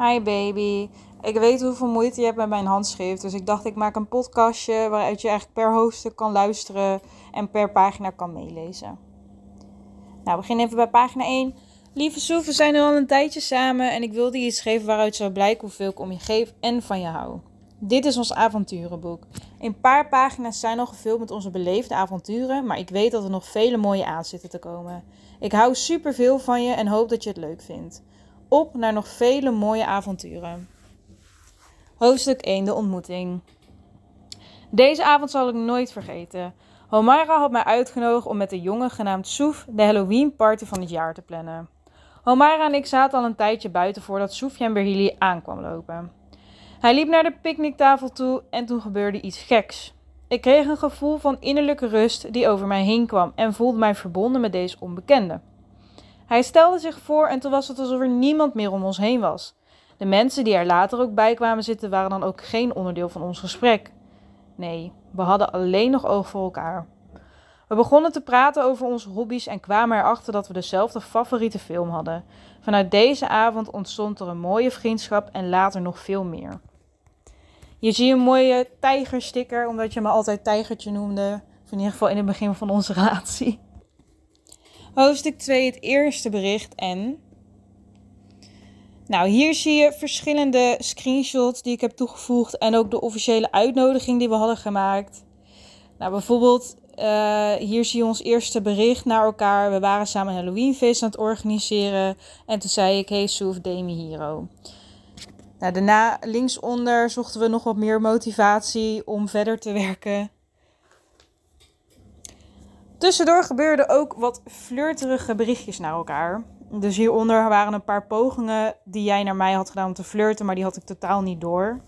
Hi baby. Ik weet hoeveel moeite je hebt met mijn handschrift. Dus ik dacht, ik maak een podcastje waaruit je eigenlijk per hoofdstuk kan luisteren en per pagina kan meelezen. Nou, we beginnen even bij pagina 1. Lieve Soef, we zijn nu al een tijdje samen en ik wilde je iets geven waaruit zou blijken hoeveel ik om je geef en van je hou. Dit is ons avonturenboek. Een paar pagina's zijn al gevuld met onze beleefde avonturen, maar ik weet dat er nog vele mooie aan zitten te komen. Ik hou superveel van je en hoop dat je het leuk vindt. Op naar nog vele mooie avonturen. Hoofdstuk 1: De ontmoeting. Deze avond zal ik nooit vergeten. Homara had mij uitgenodigd om met een jongen genaamd Soef de Halloween party van het jaar te plannen. Homara en ik zaten al een tijdje buiten voordat Soefjan Berhili aankwam lopen. Hij liep naar de picknicktafel toe en toen gebeurde iets geks. Ik kreeg een gevoel van innerlijke rust die over mij heen kwam en voelde mij verbonden met deze onbekende. Hij stelde zich voor en toen was het alsof er niemand meer om ons heen was. De mensen die er later ook bij kwamen zitten waren dan ook geen onderdeel van ons gesprek. Nee, we hadden alleen nog oog voor elkaar. We begonnen te praten over onze hobby's en kwamen erachter dat we dezelfde favoriete film hadden. Vanuit deze avond ontstond er een mooie vriendschap en later nog veel meer. Je ziet een mooie tijgersticker, omdat je me altijd tijgertje noemde. In ieder geval in het begin van onze relatie. Hoofdstuk 2, het eerste bericht en... Nou, hier zie je verschillende screenshots die ik heb toegevoegd en ook de officiële uitnodiging die we hadden gemaakt. Nou, bijvoorbeeld, uh, hier zie je ons eerste bericht naar elkaar. We waren samen een Halloweenfeest aan het organiseren en toen zei ik, hey Soef, Demi Hero. Nou, daarna linksonder zochten we nog wat meer motivatie om verder te werken. Tussendoor gebeurden ook wat flirterige berichtjes naar elkaar. Dus hieronder waren een paar pogingen die jij naar mij had gedaan om te flirten, maar die had ik totaal niet door.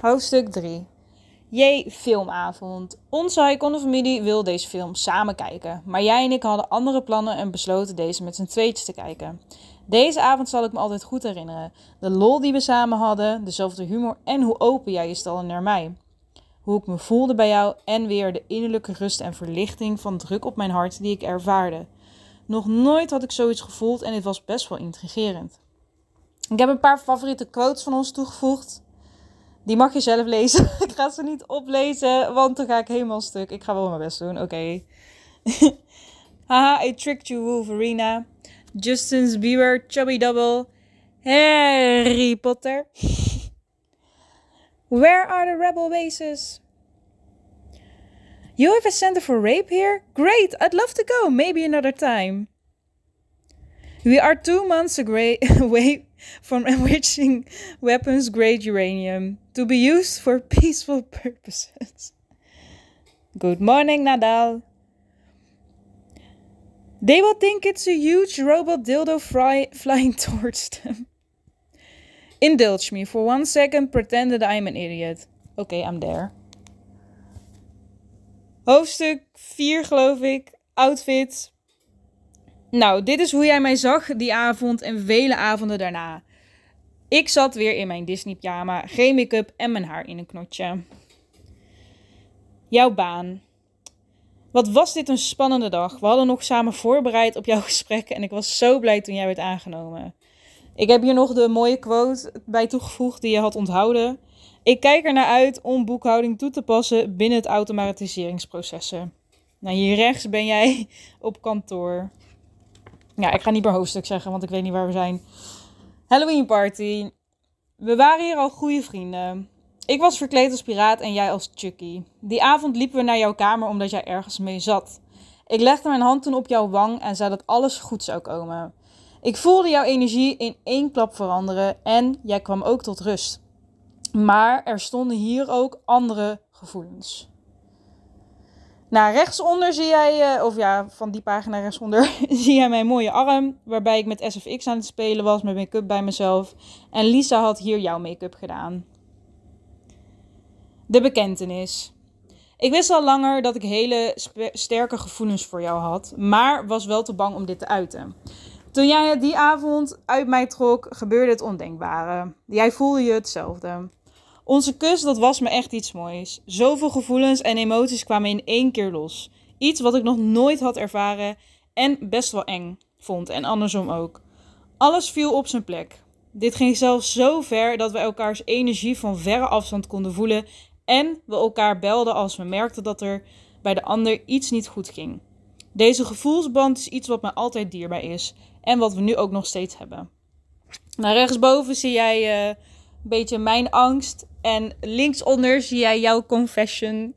Hoofdstuk 3. Jee, filmavond. Onze Icon familie wil deze film samen kijken. Maar jij en ik hadden andere plannen en besloten deze met z'n tweetjes te kijken. Deze avond zal ik me altijd goed herinneren. De lol die we samen hadden, dezelfde humor en hoe open jij je stelde naar mij. Hoe ik me voelde bij jou en weer de innerlijke rust en verlichting van druk op mijn hart die ik ervaarde. Nog nooit had ik zoiets gevoeld en dit was best wel intrigerend. Ik heb een paar favoriete quotes van ons toegevoegd. Die mag je zelf lezen. ik ga ze niet oplezen, want dan ga ik helemaal stuk. Ik ga wel mijn best doen, oké. Haha, I tricked you, Wolverina. Justin's Bieber, Chubby Double. Harry Potter. Where are the rebel bases? You have a center for rape here? Great, I'd love to go, maybe another time. We are two months away from enriching weapons grade uranium to be used for peaceful purposes. Good morning, Nadal. They will think it's a huge robot dildo fly, flying towards them. Indulge me for one second, pretend that I'm an idiot. Okay, I'm there. Hoofdstuk 4, geloof ik. Outfit. Nou, dit is hoe jij mij zag die avond en vele avonden daarna. Ik zat weer in mijn Disney-pyjama, geen make-up en mijn haar in een knotje. Jouw baan. Wat was dit een spannende dag. We hadden nog samen voorbereid op jouw gesprek en ik was zo blij toen jij werd aangenomen. Ik heb hier nog de mooie quote bij toegevoegd die je had onthouden. Ik kijk er naar uit om boekhouding toe te passen binnen het automatiseringsprocessen. Nou, hier rechts ben jij op kantoor. Ja, ik ga niet per hoofdstuk zeggen, want ik weet niet waar we zijn. Halloween party. We waren hier al goede vrienden. Ik was verkleed als piraat en jij als Chucky. Die avond liepen we naar jouw kamer omdat jij ergens mee zat. Ik legde mijn hand toen op jouw wang en zei dat alles goed zou komen. Ik voelde jouw energie in één klap veranderen en jij kwam ook tot rust. Maar er stonden hier ook andere gevoelens. Nou, rechtsonder zie jij, uh, of ja, van die pagina rechtsonder, zie jij mijn mooie arm. Waarbij ik met SFX aan het spelen was, met make-up bij mezelf. En Lisa had hier jouw make-up gedaan. De bekentenis. Ik wist al langer dat ik hele sterke gevoelens voor jou had, maar was wel te bang om dit te uiten. Toen jij het die avond uit mij trok, gebeurde het ondenkbare. Jij voelde je hetzelfde. Onze kus, dat was me echt iets moois. Zoveel gevoelens en emoties kwamen in één keer los. Iets wat ik nog nooit had ervaren en best wel eng vond. En andersom ook. Alles viel op zijn plek. Dit ging zelfs zo ver dat we elkaars energie van verre afstand konden voelen en we elkaar belden als we merkten dat er bij de ander iets niet goed ging. Deze gevoelsband is iets wat me altijd dierbaar is en wat we nu ook nog steeds hebben. Nou, rechtsboven zie jij uh, een beetje mijn angst en linksonder zie jij jouw confession.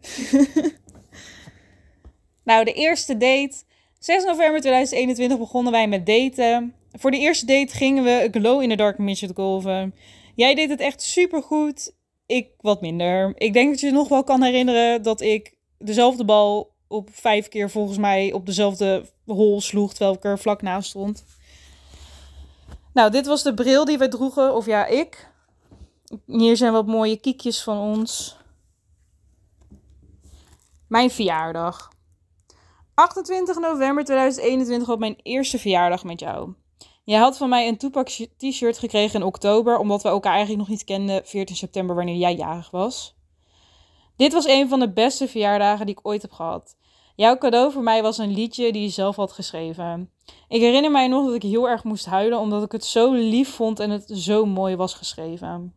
nou, de eerste date. 6 november 2021 begonnen wij met daten. Voor de eerste date gingen we glow in the dark midget golven. Jij deed het echt super goed. Ik wat minder. Ik denk dat je nog wel kan herinneren dat ik dezelfde bal op vijf keer volgens mij op dezelfde hol sloeg, terwijl ik er vlak naast stond. Nou, dit was de bril die we droegen, of ja, ik. Hier zijn wat mooie kiekjes van ons. Mijn verjaardag. 28 november 2021 was mijn eerste verjaardag met jou. Jij had van mij een Tupac t-shirt gekregen in oktober, omdat we elkaar eigenlijk nog niet kenden, 14 september, wanneer jij jarig was. Dit was een van de beste verjaardagen die ik ooit heb gehad. Jouw cadeau voor mij was een liedje die je zelf had geschreven. Ik herinner mij nog dat ik heel erg moest huilen, omdat ik het zo lief vond en het zo mooi was geschreven.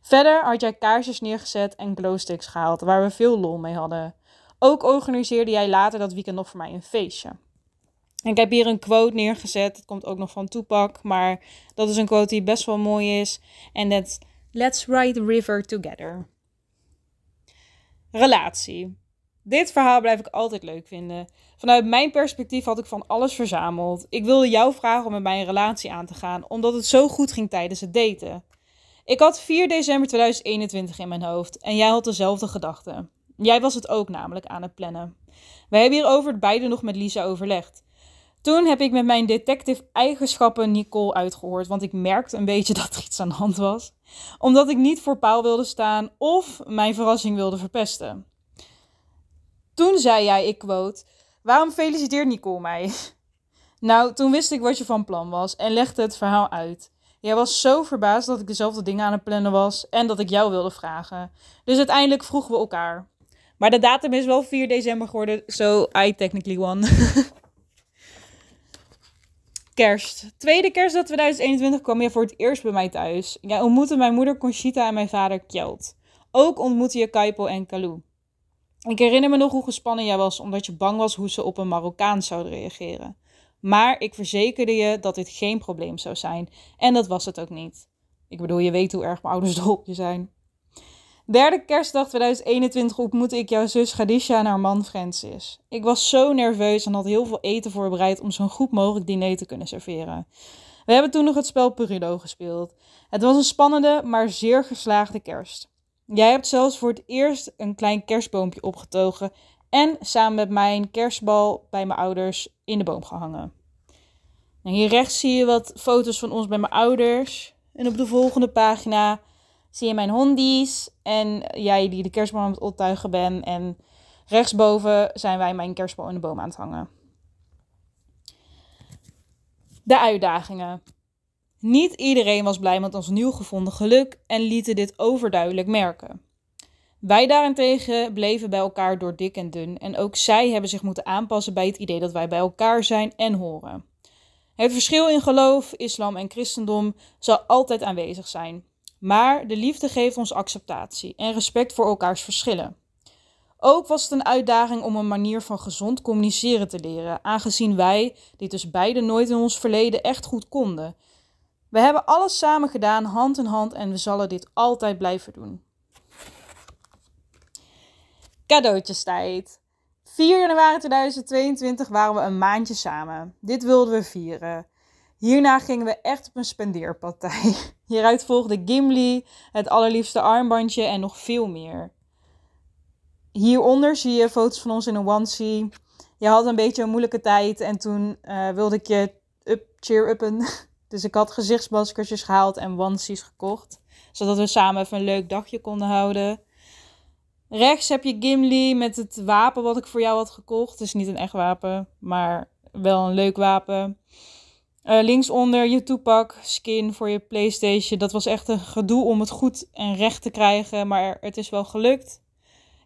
Verder had jij kaarsjes neergezet en glowsticks gehaald, waar we veel lol mee hadden. Ook organiseerde jij later dat weekend nog voor mij een feestje. Ik heb hier een quote neergezet. Het komt ook nog van Tupac. Maar dat is een quote die best wel mooi is. En dat Let's ride the river together. Relatie. Dit verhaal blijf ik altijd leuk vinden. Vanuit mijn perspectief had ik van alles verzameld. Ik wilde jou vragen om met mij een relatie aan te gaan, omdat het zo goed ging tijdens het daten. Ik had 4 december 2021 in mijn hoofd en jij had dezelfde gedachten. Jij was het ook namelijk aan het plannen. We hebben hierover beide nog met Lisa overlegd. Toen heb ik met mijn detective-eigenschappen Nicole uitgehoord, want ik merkte een beetje dat er iets aan de hand was. Omdat ik niet voor paal wilde staan of mijn verrassing wilde verpesten. Toen zei jij, ik quote, waarom feliciteert Nicole mij? Nou, toen wist ik wat je van plan was en legde het verhaal uit. Jij was zo verbaasd dat ik dezelfde dingen aan het plannen was en dat ik jou wilde vragen. Dus uiteindelijk vroegen we elkaar. Maar de datum is wel 4 december geworden, so I technically won. Kerst. Tweede kerstdag 2021 kwam je voor het eerst bij mij thuis. Jij ontmoette mijn moeder Conchita en mijn vader Kjeld. Ook ontmoette je Kaipo en Kalou. Ik herinner me nog hoe gespannen jij was, omdat je bang was hoe ze op een Marokkaan zouden reageren. Maar ik verzekerde je dat dit geen probleem zou zijn. En dat was het ook niet. Ik bedoel, je weet hoe erg mijn ouders dol op je zijn. Derde kerstdag 2021 ontmoette ik jouw zus Gadisha en haar man Francis. Ik was zo nerveus en had heel veel eten voorbereid om zo'n goed mogelijk diner te kunnen serveren. We hebben toen nog het spel Perudo gespeeld. Het was een spannende, maar zeer geslaagde kerst. Jij hebt zelfs voor het eerst een klein kerstboompje opgetogen en samen met mijn kerstbal bij mijn ouders in de boom gehangen. Nou, hier rechts zie je wat foto's van ons bij mijn ouders. En op de volgende pagina zie je mijn hondies en jij die de kerstboom aan het optuigen bent. En rechtsboven zijn wij mijn kerstboom in de boom aan het hangen. De uitdagingen. Niet iedereen was blij met ons nieuw gevonden geluk en lieten dit overduidelijk merken. Wij daarentegen bleven bij elkaar door dik en dun en ook zij hebben zich moeten aanpassen bij het idee dat wij bij elkaar zijn en horen. Het verschil in geloof, islam en christendom zal altijd aanwezig zijn, maar de liefde geeft ons acceptatie en respect voor elkaars verschillen. Ook was het een uitdaging om een manier van gezond communiceren te leren, aangezien wij dit dus beide nooit in ons verleden echt goed konden we hebben alles samen gedaan, hand in hand, en we zullen dit altijd blijven doen. Cadeautjestijd. 4 januari 2022 waren we een maandje samen. Dit wilden we vieren. Hierna gingen we echt op een spendeerpartij. Hieruit volgde Gimli, het allerliefste armbandje en nog veel meer. Hieronder zie je foto's van ons in een onesie. Je had een beetje een moeilijke tijd en toen uh, wilde ik je up, cheer-uppen. Dus ik had gezichtsmaskertjes gehaald en onesies gekocht. Zodat we samen even een leuk dagje konden houden. Rechts heb je Gimli met het wapen wat ik voor jou had gekocht. Het is niet een echt wapen, maar wel een leuk wapen. Uh, linksonder je Tupac skin voor je PlayStation. Dat was echt een gedoe om het goed en recht te krijgen, maar het is wel gelukt.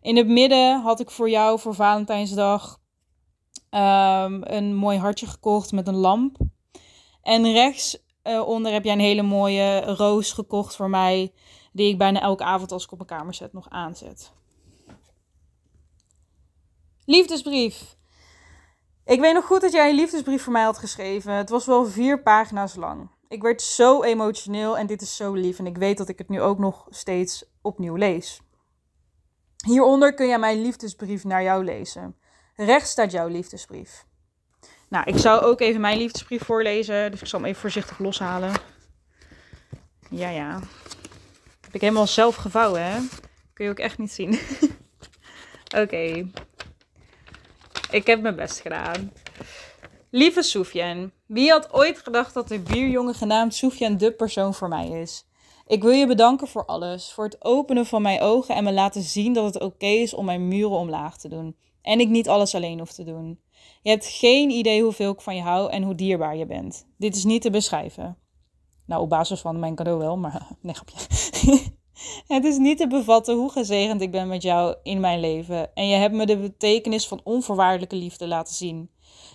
In het midden had ik voor jou voor Valentijnsdag ehm, een mooi hartje gekocht met een lamp. En rechts uh, onder heb jij een hele mooie roos gekocht voor mij. Die ik bijna elke avond als ik op mijn kamer zet nog aanzet. Liefdesbrief. Ik weet nog goed dat jij een liefdesbrief voor mij had geschreven. Het was wel vier pagina's lang. Ik werd zo emotioneel en dit is zo lief. En ik weet dat ik het nu ook nog steeds opnieuw lees. Hieronder kun jij mijn liefdesbrief naar jou lezen. Rechts staat jouw liefdesbrief. Nou, ik zou ook even mijn liefdesbrief voorlezen. Dus ik zal hem even voorzichtig loshalen. Ja, ja. Heb ik helemaal zelf gevouwen, hè? Kun je ook echt niet zien. Oké. Ik heb mijn best gedaan. Lieve Sofian, wie had ooit gedacht dat de bierjongen genaamd Sofian de persoon voor mij is? Ik wil je bedanken voor alles, voor het openen van mijn ogen en me laten zien dat het oké is om mijn muren omlaag te doen. En ik niet alles alleen hoef te doen. Je hebt geen idee hoeveel ik van je hou en hoe dierbaar je bent. Dit is niet te beschrijven. Nou, op basis van mijn cadeau wel, maar nee, grapje. Het is niet te bevatten hoe gezegend ik ben met jou in mijn leven. En je hebt me de betekenis van onvoorwaardelijke liefde laten zien.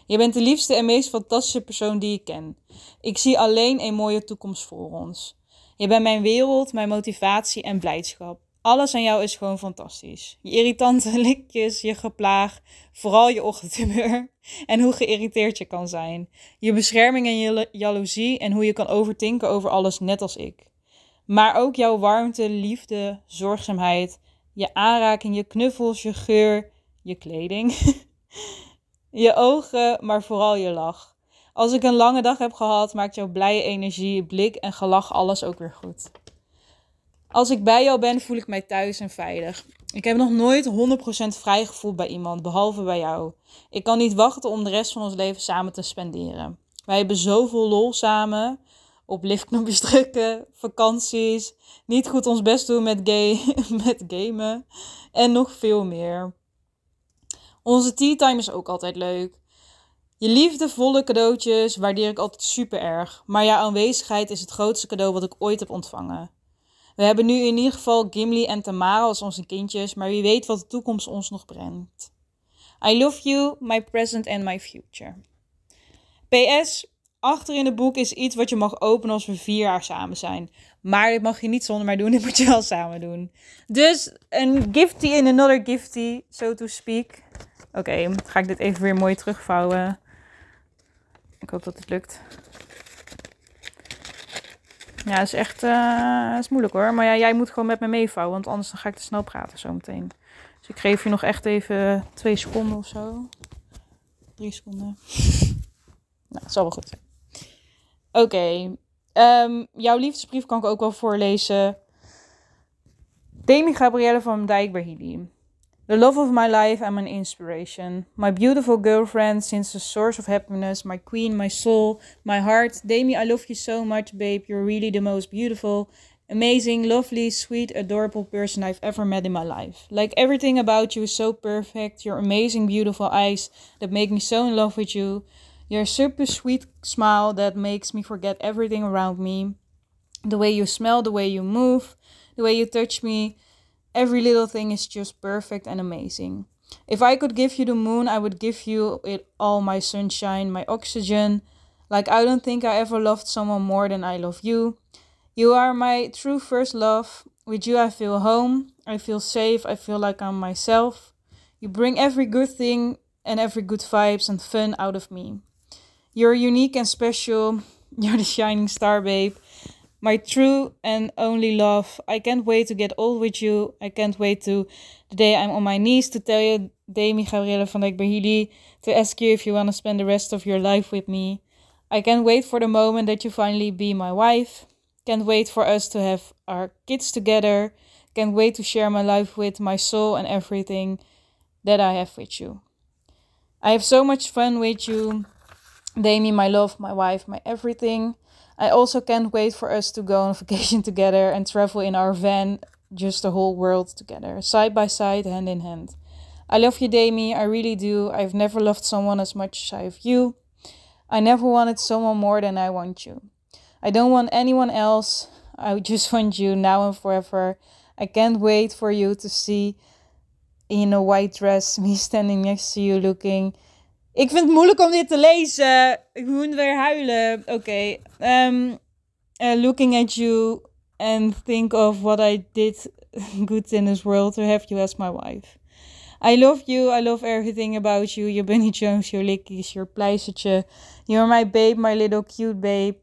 Je bent de liefste en meest fantastische persoon die ik ken. Ik zie alleen een mooie toekomst voor ons. Je bent mijn wereld, mijn motivatie en blijdschap. Alles aan jou is gewoon fantastisch. Je irritante likjes, je geplaag, vooral je ochtendhumeur en hoe geïrriteerd je kan zijn. Je bescherming en je jaloezie en hoe je kan overtinken over alles net als ik. Maar ook jouw warmte, liefde, zorgzaamheid, je aanraking, je knuffels, je geur, je kleding, je ogen, maar vooral je lach. Als ik een lange dag heb gehad, maakt jouw blije energie, blik en gelach alles ook weer goed. Als ik bij jou ben, voel ik mij thuis en veilig. Ik heb nog nooit 100% vrij gevoeld bij iemand, behalve bij jou. Ik kan niet wachten om de rest van ons leven samen te spenderen. Wij hebben zoveel lol samen op liftknopjes drukken, vakanties, niet goed ons best doen met, gay, met gamen en nog veel meer. Onze tea time is ook altijd leuk. Je liefdevolle cadeautjes waardeer ik altijd super erg, maar jouw aanwezigheid is het grootste cadeau wat ik ooit heb ontvangen. We hebben nu in ieder geval Gimli en Tamara als onze kindjes, maar wie weet wat de toekomst ons nog brengt. I love you, my present and my future. PS, achter in het boek is iets wat je mag openen als we vier jaar samen zijn. Maar dit mag je niet zonder mij doen, dit moet je wel samen doen. Dus een gifty in another gifty, so to speak. Oké, ga ik dit even weer mooi terugvouwen. Ik hoop dat het lukt. Ja, het is echt uh, is moeilijk hoor. Maar ja, jij moet gewoon met me meevouwen, want anders dan ga ik te snel praten zometeen. Dus ik geef je nog echt even twee seconden of zo. Drie seconden. nou, dat zal wel goed. Oké. Ehm, jouw liefdesbrief kan ik ook wel voorlezen. Demi Gabrielle van Dijk. The love of my life, I'm an inspiration. My beautiful girlfriend, since the source of happiness, my queen, my soul, my heart. Demi, I love you so much, babe. You're really the most beautiful, amazing, lovely, sweet, adorable person I've ever met in my life. Like everything about you is so perfect. Your amazing, beautiful eyes that make me so in love with you. Your super sweet smile that makes me forget everything around me. The way you smell, the way you move, the way you touch me Every little thing is just perfect and amazing. If I could give you the moon, I would give you it all my sunshine, my oxygen. Like, I don't think I ever loved someone more than I love you. You are my true first love. With you, I feel home. I feel safe. I feel like I'm myself. You bring every good thing and every good vibes and fun out of me. You're unique and special. You're the shining star, babe. my true and only love. I can't wait to get old with you. I can't wait to the day I'm on my knees to tell you, Demi Gabrielle van Dijk Bahili, to ask you if you want to spend the rest of your life with me. I can't wait for the moment that you finally be my wife. Can't wait for us to have our kids together. Can't wait to share my life with my soul and everything that I have with you. I have so much fun with you, Demi, my love, my wife, my everything. I also can't wait for us to go on vacation together and travel in our van, just the whole world together, side by side, hand in hand. I love you, Demi. I really do. I've never loved someone as much as I have you. I never wanted someone more than I want you. I don't want anyone else. I just want you now and forever. I can't wait for you to see in a white dress me standing next to you looking Ik vind het moeilijk om dit te lezen. Ik moet weer huilen. Oké. Um, uh, looking at you and think of what I did good in this world to have you as my wife. I love you. I love everything about you. Your Bunny Jones, your lickies, your pleistertje. You're my babe, my little cute babe.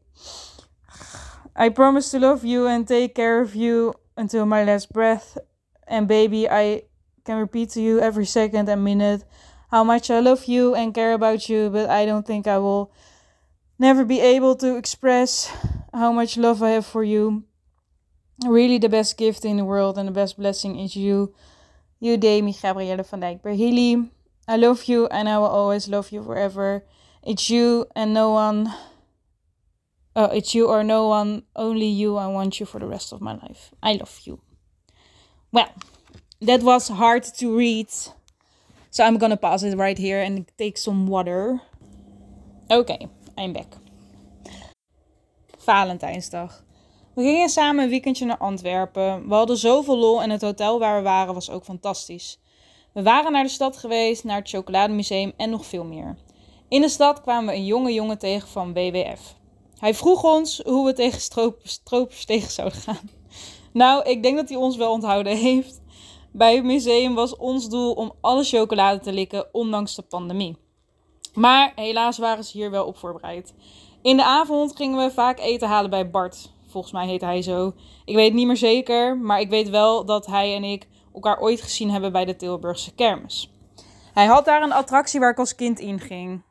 I promise to love you and take care of you until my last breath. And baby, I can repeat to you every second and minute how much I love you and care about you, but I don't think I will never be able to express how much love I have for you. Really, the best gift in the world and the best blessing is you. You, Demi Gabrielle van Dijk Berhili. I love you and I will always love you forever. It's you and no one. Uh, it's you or no one, only you. I want you for the rest of my life. I love you. Well, that was hard to read. So I'm gonna pause it right here and take some water. Okay, I'm back. Valentijnsdag. We gingen samen een weekendje naar Antwerpen. We hadden zoveel lol en het hotel waar we waren was ook fantastisch. We waren naar de stad geweest, naar het chocolademuseum en nog veel meer. In de stad kwamen we een jonge jongen tegen van WWF. Hij vroeg ons hoe we tegen stropers tegen zouden gaan. Nou, ik denk dat hij ons wel onthouden heeft. Bij het museum was ons doel om alle chocolade te likken, ondanks de pandemie. Maar helaas waren ze hier wel op voorbereid. In de avond gingen we vaak eten halen bij Bart. Volgens mij heet hij zo. Ik weet niet meer zeker, maar ik weet wel dat hij en ik elkaar ooit gezien hebben bij de Tilburgse kermis. Hij had daar een attractie waar ik als kind in ging.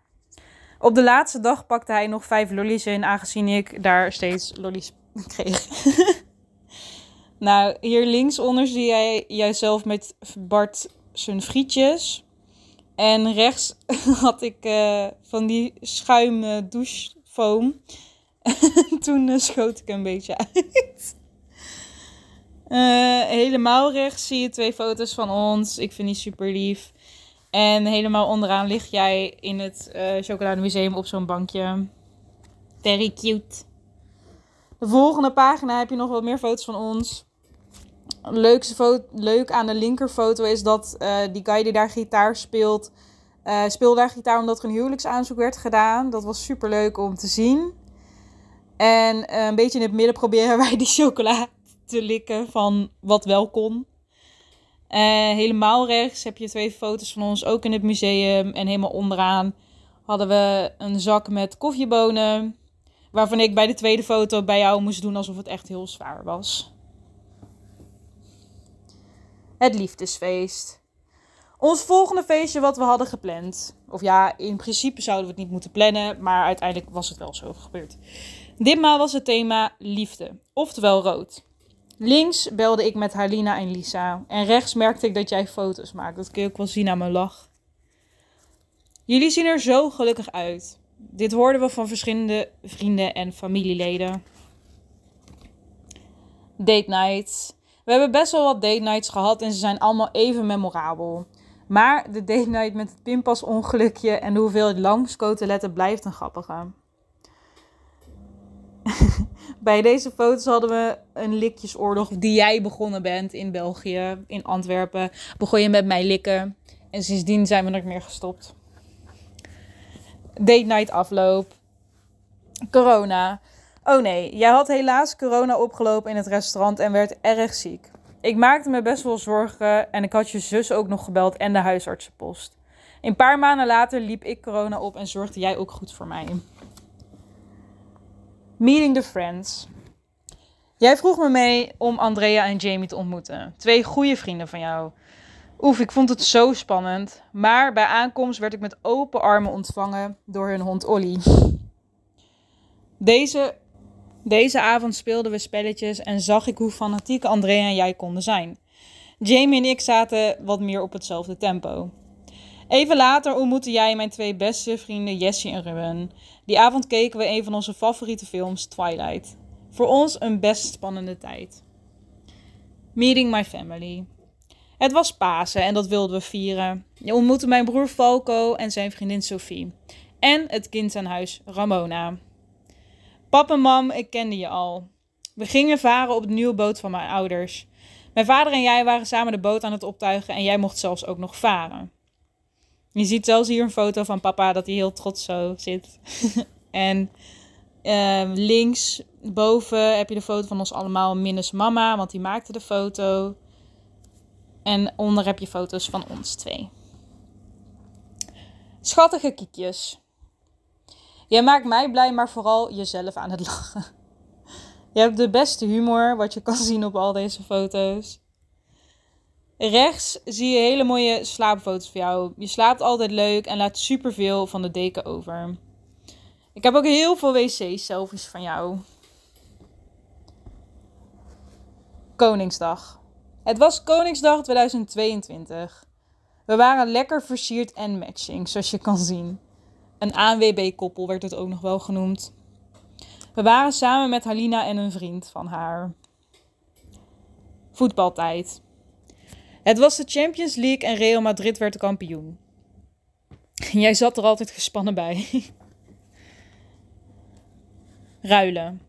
Op de laatste dag pakte hij nog vijf lollies in, aangezien ik daar steeds lollies kreeg. Nou, hier linksonder zie jij jijzelf met Bart zijn frietjes. En rechts had ik uh, van die schuim douchefoam. Toen uh, schoot ik een beetje uit. Uh, helemaal rechts zie je twee foto's van ons. Ik vind die super lief. En helemaal onderaan lig jij in het uh, chocolademuseum op zo'n bankje. Very cute. De volgende pagina heb je nog wat meer foto's van ons. Leukste foto, leuk aan de linkerfoto is dat uh, die guy die daar gitaar speelt, uh, speelde daar gitaar omdat er een huwelijksaanzoek werd gedaan. Dat was super leuk om te zien. En een beetje in het midden proberen wij die chocola te likken van wat wel kon. Helemaal rechts heb je twee foto's van ons, ook in het museum. En helemaal onderaan hadden we een zak met koffiebonen. Waarvan ik bij de tweede foto bij jou moest doen alsof het echt heel zwaar was. Het liefdesfeest. Ons volgende feestje wat we hadden gepland. Of ja, in principe zouden we het niet moeten plannen, maar uiteindelijk was het wel zo gebeurd. Ditmaal was het thema liefde, oftewel rood. Links belde ik met Halina en Lisa. En rechts merkte ik dat jij foto's maakt. Dat kun je ook wel zien aan mijn lach. Jullie zien er zo gelukkig uit. Dit hoorden we van verschillende vrienden en familieleden. Date nights. We hebben best wel wat date nights gehad en ze zijn allemaal even memorabel. Maar de date night met het pinpasongelukje en de hoeveelheid langscoteletten blijft een grappige. Bij deze foto's hadden we een likjesoorlog die jij begonnen bent in België, in Antwerpen. Begon je met mij likken. En sindsdien zijn we nog meer gestopt. Date night afloop. Corona. Oh nee, jij had helaas corona opgelopen in het restaurant en werd erg ziek. Ik maakte me best wel zorgen en ik had je zus ook nog gebeld en de huisartsenpost. Een paar maanden later liep ik corona op en zorgde jij ook goed voor mij. Meeting the Friends. Jij vroeg me mee om Andrea en Jamie te ontmoeten. Twee goede vrienden van jou. Oef, ik vond het zo spannend. Maar bij aankomst werd ik met open armen ontvangen door hun hond Olly. Deze, deze avond speelden we spelletjes en zag ik hoe fanatiek Andrea en jij konden zijn. Jamie en ik zaten wat meer op hetzelfde tempo. Even later ontmoette jij mijn twee beste vrienden Jessie en Ruben. Die avond keken we een van onze favoriete films, Twilight. Voor ons een best spannende tijd. Meeting my family. Het was Pasen en dat wilden we vieren. Je ontmoette mijn broer Falco en zijn vriendin Sophie. En het kind aan huis, Ramona. Pap en mam, ik kende je al. We gingen varen op de nieuwe boot van mijn ouders. Mijn vader en jij waren samen de boot aan het optuigen en jij mocht zelfs ook nog varen. Je ziet zelfs hier een foto van papa dat hij heel trots zo zit. en uh, links boven heb je de foto van ons allemaal, minus mama, want die maakte de foto. En onder heb je foto's van ons twee. Schattige kiekjes. Jij maakt mij blij, maar vooral jezelf aan het lachen. Je hebt de beste humor, wat je kan zien op al deze foto's. Rechts zie je hele mooie slaapfoto's van jou. Je slaapt altijd leuk en laat superveel van de deken over. Ik heb ook heel veel wc-selfies van jou. Koningsdag. Het was Koningsdag 2022. We waren lekker versierd en matching, zoals je kan zien. Een ANWB-koppel werd het ook nog wel genoemd. We waren samen met Halina en een vriend van haar. Voetbaltijd. Het was de Champions League en Real Madrid werd de kampioen. Jij zat er altijd gespannen bij. Ruilen.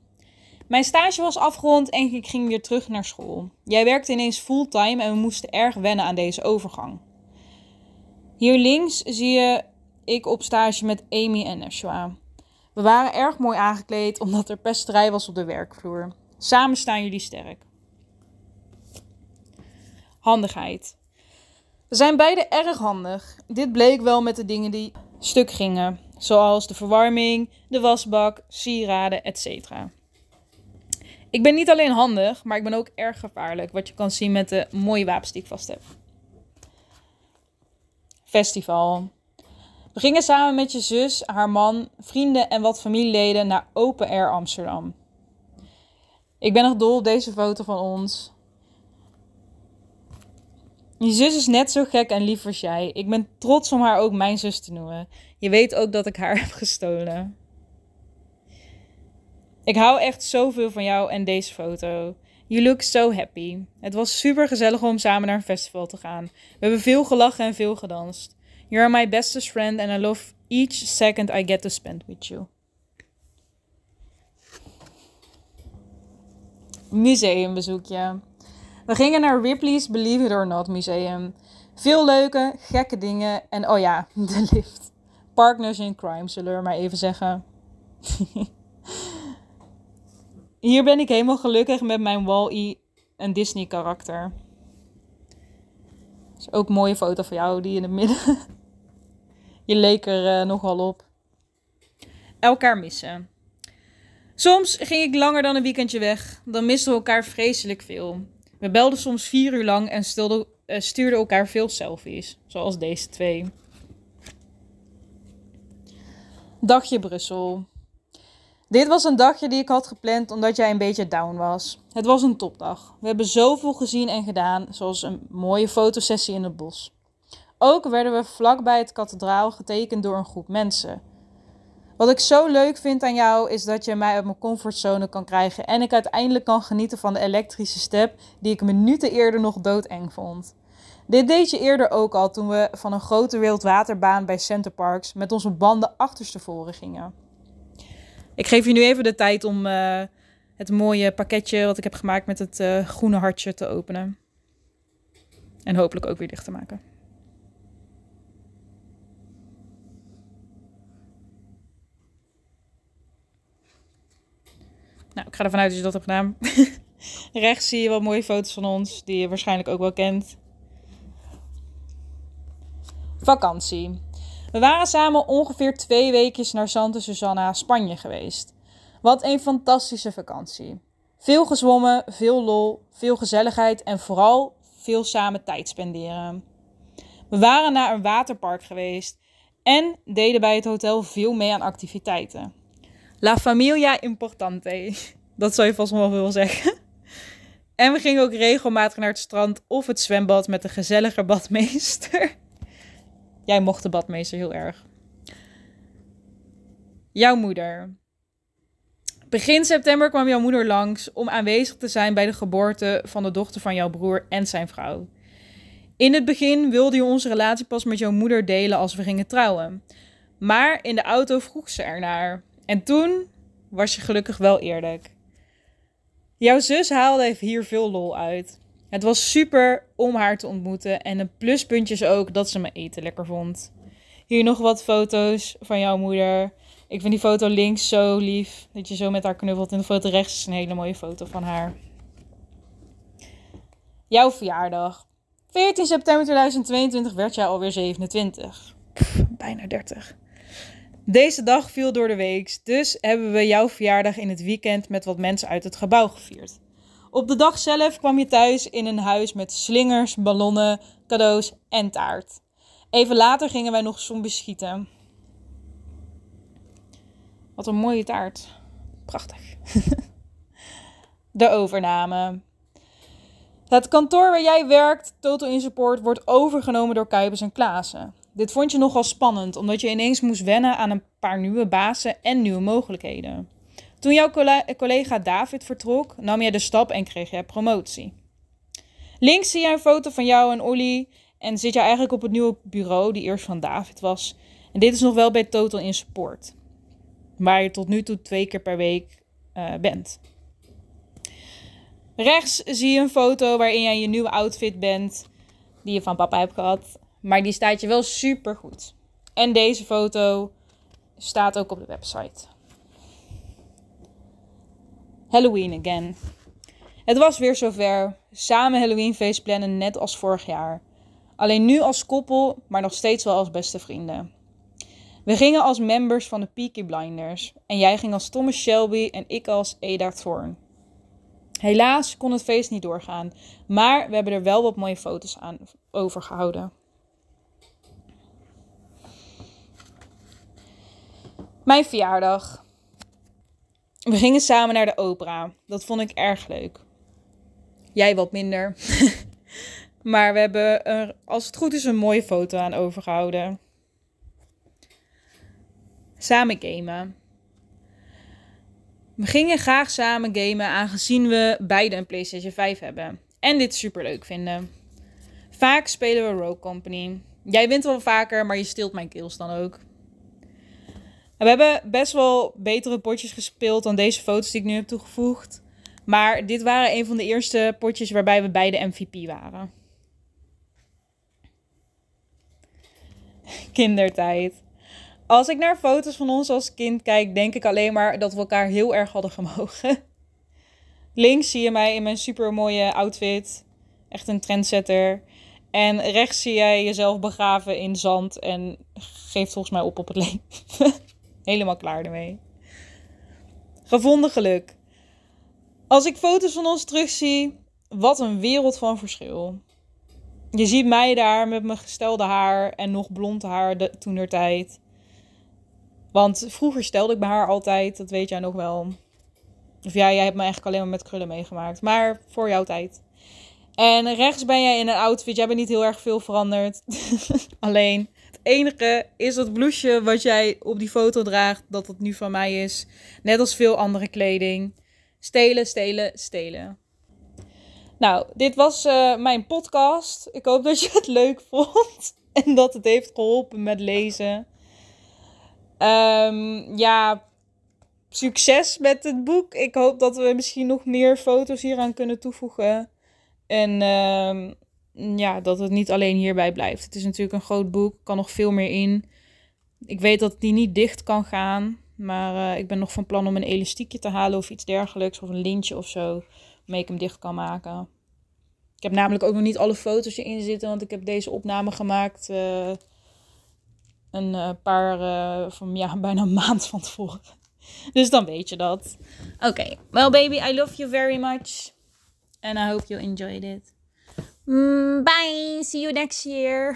Mijn stage was afgerond en ik ging weer terug naar school. Jij werkte ineens fulltime en we moesten erg wennen aan deze overgang. Hier links zie je ik op stage met Amy en Nashua. We waren erg mooi aangekleed omdat er pesterij was op de werkvloer. Samen staan jullie sterk. Handigheid. We zijn beide erg handig. Dit bleek wel met de dingen die stuk gingen, zoals de verwarming, de wasbak, sieraden, etc. Ik ben niet alleen handig, maar ik ben ook erg gevaarlijk, wat je kan zien met de mooie wapens die ik vast heb. Festival. We gingen samen met je zus, haar man, vrienden en wat familieleden naar Open Air Amsterdam. Ik ben nog dol op deze foto van ons. Je zus is net zo gek en lief als jij. Ik ben trots om haar ook mijn zus te noemen. Je weet ook dat ik haar heb gestolen. Ik hou echt zoveel van jou en deze foto. You look so happy. Het was super gezellig om samen naar een festival te gaan. We hebben veel gelachen en veel gedanst. You are my bestest friend and I love each second I get to spend with you. Museumbezoekje. We gingen naar Ripley's Believe It or Not Museum. Veel leuke, gekke dingen en oh ja, de lift. Partners in crime, zullen we maar even zeggen. Hier ben ik helemaal gelukkig met mijn Wall-E en Disney karakter. is ook een mooie foto van jou, die in het midden. Je leek er uh, nogal op. Elkaar missen. Soms ging ik langer dan een weekendje weg. Dan misten we elkaar vreselijk veel. We belden soms vier uur lang en stilden, uh, stuurden elkaar veel selfies. Zoals deze twee. Dagje Brussel. Dit was een dagje die ik had gepland omdat jij een beetje down was. Het was een topdag. We hebben zoveel gezien en gedaan, zoals een mooie fotosessie in het bos. Ook werden we vlakbij het kathedraal getekend door een groep mensen. Wat ik zo leuk vind aan jou is dat je mij uit mijn comfortzone kan krijgen en ik uiteindelijk kan genieten van de elektrische step die ik minuten eerder nog doodeng vond. Dit deed je eerder ook al toen we van een grote wildwaterbaan bij Center Parks met onze banden achterstevoren gingen. Ik geef je nu even de tijd om uh, het mooie pakketje wat ik heb gemaakt met het uh, groene hartje te openen. En hopelijk ook weer dicht te maken. Nou, ik ga ervan uit dat je dat hebt gedaan. Rechts zie je wat mooie foto's van ons, die je waarschijnlijk ook wel kent. Vakantie. We waren samen ongeveer twee weekjes naar Santa Susana, Spanje geweest. Wat een fantastische vakantie. Veel gezwommen, veel lol, veel gezelligheid en vooral veel samen tijd spenderen. We waren naar een waterpark geweest en deden bij het hotel veel mee aan activiteiten. La familia importante. Dat zou je vast wel veel zeggen. En we gingen ook regelmatig naar het strand of het zwembad met een gezellige badmeester. Jij mocht de badmeester heel erg. Jouw moeder. Begin september kwam jouw moeder langs om aanwezig te zijn bij de geboorte van de dochter van jouw broer en zijn vrouw. In het begin wilde je onze relatie pas met jouw moeder delen als we gingen trouwen. Maar in de auto vroeg ze ernaar. En toen was je gelukkig wel eerlijk. Jouw zus haalde hier veel lol uit. Het was super om haar te ontmoeten en een pluspuntje is ook dat ze mijn eten lekker vond. Hier nog wat foto's van jouw moeder. Ik vind die foto links zo lief. Dat je zo met haar knuffelt. En de foto rechts is een hele mooie foto van haar. Jouw verjaardag. 14 september 2022 werd jij alweer 27. bijna 30. Deze dag viel door de week, dus hebben we jouw verjaardag in het weekend met wat mensen uit het gebouw gevierd. Op de dag zelf kwam je thuis in een huis met slingers, ballonnen, cadeaus en taart. Even later gingen wij nog zombies schieten. Wat een mooie taart. Prachtig. de overname. Het kantoor waar jij werkt, Total In Support, wordt overgenomen door Kuipers en Klaassen. Dit vond je nogal spannend, omdat je ineens moest wennen aan een paar nieuwe bazen en nieuwe mogelijkheden. Toen jouw collega David vertrok, nam jij de stap en kreeg jij promotie. Links zie je een foto van jou en Olly en zit je eigenlijk op het nieuwe bureau die eerst van David was. En dit is nog wel bij Total in Support, waar je tot nu toe twee keer per week uh, bent. Rechts zie je een foto waarin jij je nieuwe outfit bent, die je van papa hebt gehad. Maar die staat je wel super goed. En deze foto staat ook op de website. Halloween again. Het was weer zover. Samen Halloween feest plannen net als vorig jaar. Alleen nu als koppel, maar nog steeds wel als beste vrienden. We gingen als members van de Peaky Blinders. En jij ging als Thomas Shelby en ik als Ada Thorne. Helaas kon het feest niet doorgaan, maar we hebben er wel wat mooie foto's aan overgehouden. Mijn verjaardag. We gingen samen naar de opera. Dat vond ik erg leuk. Jij wat minder. maar we hebben er, als het goed is, een mooie foto aan overgehouden. Samen gamen. We gingen graag samen gamen, aangezien we beide een PlayStation 5 hebben. En dit super leuk vinden. Vaak spelen we Rogue Company. Jij wint wel vaker, maar je stilt mijn kills dan ook. We hebben best wel betere potjes gespeeld dan deze foto's die ik nu heb toegevoegd. Maar dit waren een van de eerste potjes waarbij we beide MVP waren. Kindertijd. Als ik naar foto's van ons als kind kijk, denk ik alleen maar dat we elkaar heel erg hadden gemogen. Links zie je mij in mijn super mooie outfit. Echt een trendsetter. En rechts zie jij jezelf begraven in zand en geeft volgens mij op op het leven. Helemaal klaar ermee. Gevonden geluk. Als ik foto's van ons terugzie, wat een wereld van verschil. Je ziet mij daar met mijn gestelde haar en nog blond haar toen der tijd. Want vroeger stelde ik mijn haar altijd, dat weet jij nog wel. Of ja, jij hebt me eigenlijk alleen maar met krullen meegemaakt. Maar voor jouw tijd. En rechts ben jij in een outfit. Jij bent niet heel erg veel veranderd. alleen enige is dat blouseje wat jij op die foto draagt, dat het nu van mij is. Net als veel andere kleding. Stelen, stelen, stelen. Nou, dit was uh, mijn podcast. Ik hoop dat je het leuk vond. En dat het heeft geholpen met lezen. Um, ja, succes met het boek. Ik hoop dat we misschien nog meer foto's hieraan kunnen toevoegen. En um, ja, dat het niet alleen hierbij blijft. Het is natuurlijk een groot boek, kan nog veel meer in. Ik weet dat die niet dicht kan gaan. Maar uh, ik ben nog van plan om een elastiekje te halen of iets dergelijks. Of een lintje of zo. Waarmee ik hem dicht kan maken. Ik heb namelijk ook nog niet alle foto's erin zitten. Want ik heb deze opname gemaakt. Uh, een uh, paar, van ja, bijna een maand van tevoren. Dus dan weet je dat. Oké, well baby, I love you very much. And I hope you enjoyed it. Mm, bye, see you next year.